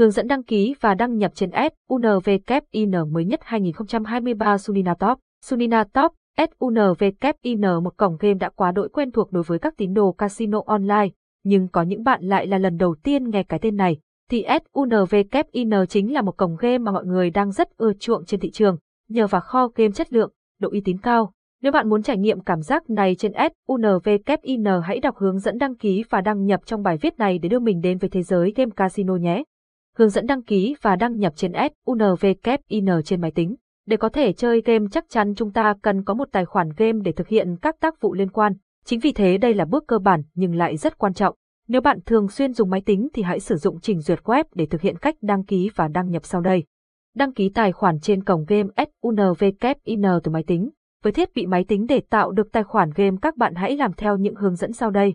Hướng dẫn đăng ký và đăng nhập trên SUNVKIN mới nhất 2023 Sunina Top. Sunina Top, SUNVKIN một cổng game đã quá đội quen thuộc đối với các tín đồ casino online, nhưng có những bạn lại là lần đầu tiên nghe cái tên này. Thì SUNVKIN chính là một cổng game mà mọi người đang rất ưa chuộng trên thị trường, nhờ vào kho game chất lượng, độ uy tín cao. Nếu bạn muốn trải nghiệm cảm giác này trên SUNVKIN hãy đọc hướng dẫn đăng ký và đăng nhập trong bài viết này để đưa mình đến với thế giới game casino nhé hướng dẫn đăng ký và đăng nhập trên SUNVKIN trên máy tính. Để có thể chơi game chắc chắn chúng ta cần có một tài khoản game để thực hiện các tác vụ liên quan. Chính vì thế đây là bước cơ bản, nhưng lại rất quan trọng. Nếu bạn thường xuyên dùng máy tính thì hãy sử dụng trình duyệt web để thực hiện cách đăng ký và đăng nhập sau đây. Đăng ký tài khoản trên cổng game SUNVKIN từ máy tính. Với thiết bị máy tính để tạo được tài khoản game các bạn hãy làm theo những hướng dẫn sau đây.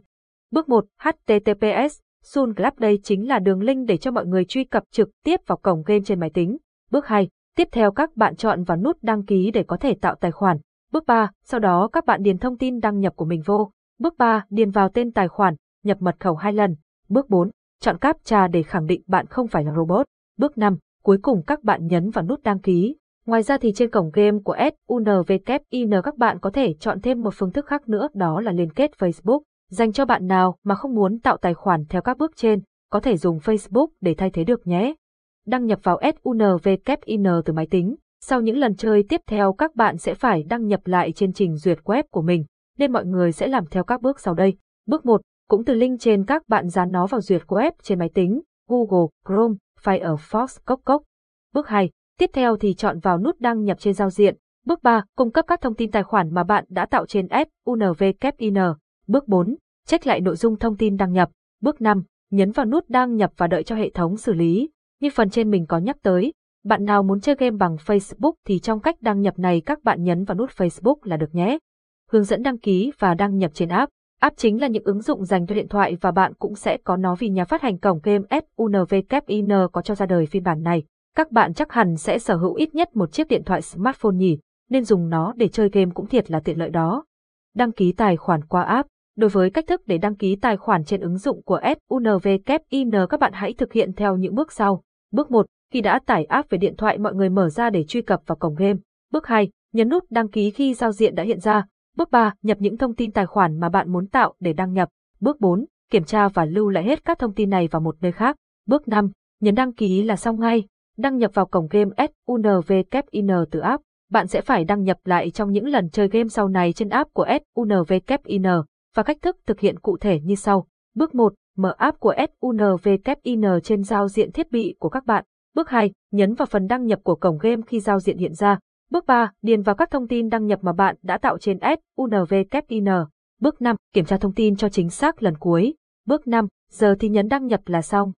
Bước 1. HTTPS Sun Club đây chính là đường link để cho mọi người truy cập trực tiếp vào cổng game trên máy tính. Bước 2. Tiếp theo các bạn chọn vào nút đăng ký để có thể tạo tài khoản. Bước 3. Sau đó các bạn điền thông tin đăng nhập của mình vô. Bước 3. Điền vào tên tài khoản, nhập mật khẩu hai lần. Bước 4. Chọn captcha để khẳng định bạn không phải là robot. Bước 5. Cuối cùng các bạn nhấn vào nút đăng ký. Ngoài ra thì trên cổng game của SUNVKIN các bạn có thể chọn thêm một phương thức khác nữa đó là liên kết Facebook. Dành cho bạn nào mà không muốn tạo tài khoản theo các bước trên, có thể dùng Facebook để thay thế được nhé. Đăng nhập vào SUNVKIN từ máy tính. Sau những lần chơi tiếp theo các bạn sẽ phải đăng nhập lại trên trình duyệt web của mình, nên mọi người sẽ làm theo các bước sau đây. Bước 1, cũng từ link trên các bạn dán nó vào duyệt web trên máy tính, Google, Chrome, Firefox, Cốc Cốc. Bước 2, tiếp theo thì chọn vào nút đăng nhập trên giao diện. Bước 3, cung cấp các thông tin tài khoản mà bạn đã tạo trên SUNVKIN. Bước 4, check lại nội dung thông tin đăng nhập. Bước 5, nhấn vào nút đăng nhập và đợi cho hệ thống xử lý. Như phần trên mình có nhắc tới, bạn nào muốn chơi game bằng Facebook thì trong cách đăng nhập này các bạn nhấn vào nút Facebook là được nhé. Hướng dẫn đăng ký và đăng nhập trên app. App chính là những ứng dụng dành cho điện thoại và bạn cũng sẽ có nó vì nhà phát hành cổng game SUNVKIN có cho ra đời phiên bản này. Các bạn chắc hẳn sẽ sở hữu ít nhất một chiếc điện thoại smartphone nhỉ, nên dùng nó để chơi game cũng thiệt là tiện lợi đó. Đăng ký tài khoản qua app. Đối với cách thức để đăng ký tài khoản trên ứng dụng của SUNVKIN các bạn hãy thực hiện theo những bước sau. Bước 1, khi đã tải app về điện thoại mọi người mở ra để truy cập vào cổng game. Bước 2, nhấn nút đăng ký khi giao diện đã hiện ra. Bước 3, nhập những thông tin tài khoản mà bạn muốn tạo để đăng nhập. Bước 4, kiểm tra và lưu lại hết các thông tin này vào một nơi khác. Bước 5, nhấn đăng ký là xong ngay. Đăng nhập vào cổng game SUNVKIN từ app. Bạn sẽ phải đăng nhập lại trong những lần chơi game sau này trên app của SUNVKIN và cách thức thực hiện cụ thể như sau. Bước 1, mở app của SUNVKIN trên giao diện thiết bị của các bạn. Bước 2, nhấn vào phần đăng nhập của cổng game khi giao diện hiện ra. Bước 3, điền vào các thông tin đăng nhập mà bạn đã tạo trên SUNVKIN. Bước 5, kiểm tra thông tin cho chính xác lần cuối. Bước 5, giờ thì nhấn đăng nhập là xong.